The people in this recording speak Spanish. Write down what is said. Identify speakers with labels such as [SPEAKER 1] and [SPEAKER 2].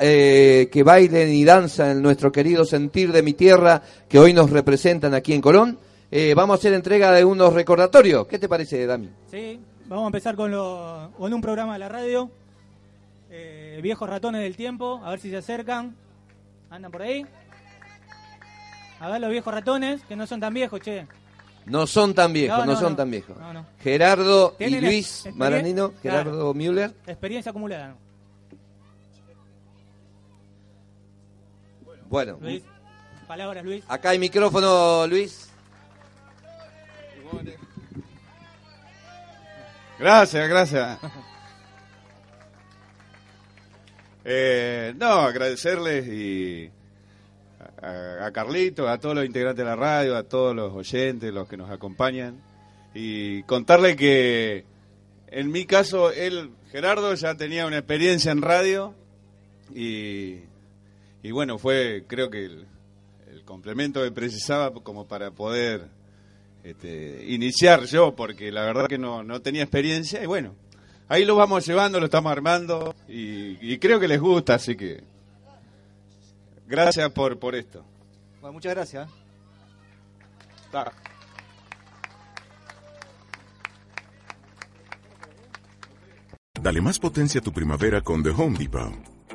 [SPEAKER 1] Eh, que bailen y danzan en nuestro querido sentir de mi tierra que hoy nos representan aquí en Colón. Eh, vamos a hacer entrega de unos recordatorios. ¿Qué te parece, Dami?
[SPEAKER 2] Sí, vamos a empezar con, lo, con un programa de la radio. Eh, viejos ratones del tiempo, a ver si se acercan. ¿Andan por ahí? A ver los viejos ratones, que no son tan viejos, che.
[SPEAKER 1] No son tan viejos,
[SPEAKER 2] No,
[SPEAKER 1] no,
[SPEAKER 2] no,
[SPEAKER 1] son
[SPEAKER 2] no.
[SPEAKER 1] tan viejos. Gerardo y Luis Maranino,
[SPEAKER 2] Claro.
[SPEAKER 1] Gerardo Müller.
[SPEAKER 2] Experiencia acumulada. ¿no?
[SPEAKER 1] Bueno,
[SPEAKER 2] Luis, palabras, Luis.
[SPEAKER 1] acá hay micrófono, Luis.
[SPEAKER 3] Gracias, gracias. Eh, no, agradecerles y a, a Carlito, a todos los integrantes de la radio, a todos los oyentes, los que nos acompañan, y contarle que en mi caso, él, Gerardo, ya tenía una experiencia en radio y, y bueno, fue creo que el, el complemento que precisaba como para poder este, iniciar yo, porque la verdad que no, no tenía experiencia y bueno, ahí lo vamos llevando, lo estamos armando y, y creo que les gusta, así que gracias por, por esto.
[SPEAKER 4] Bueno, muchas gracias.
[SPEAKER 3] Ta.
[SPEAKER 5] Dale más potencia a tu primavera con The Home Depot.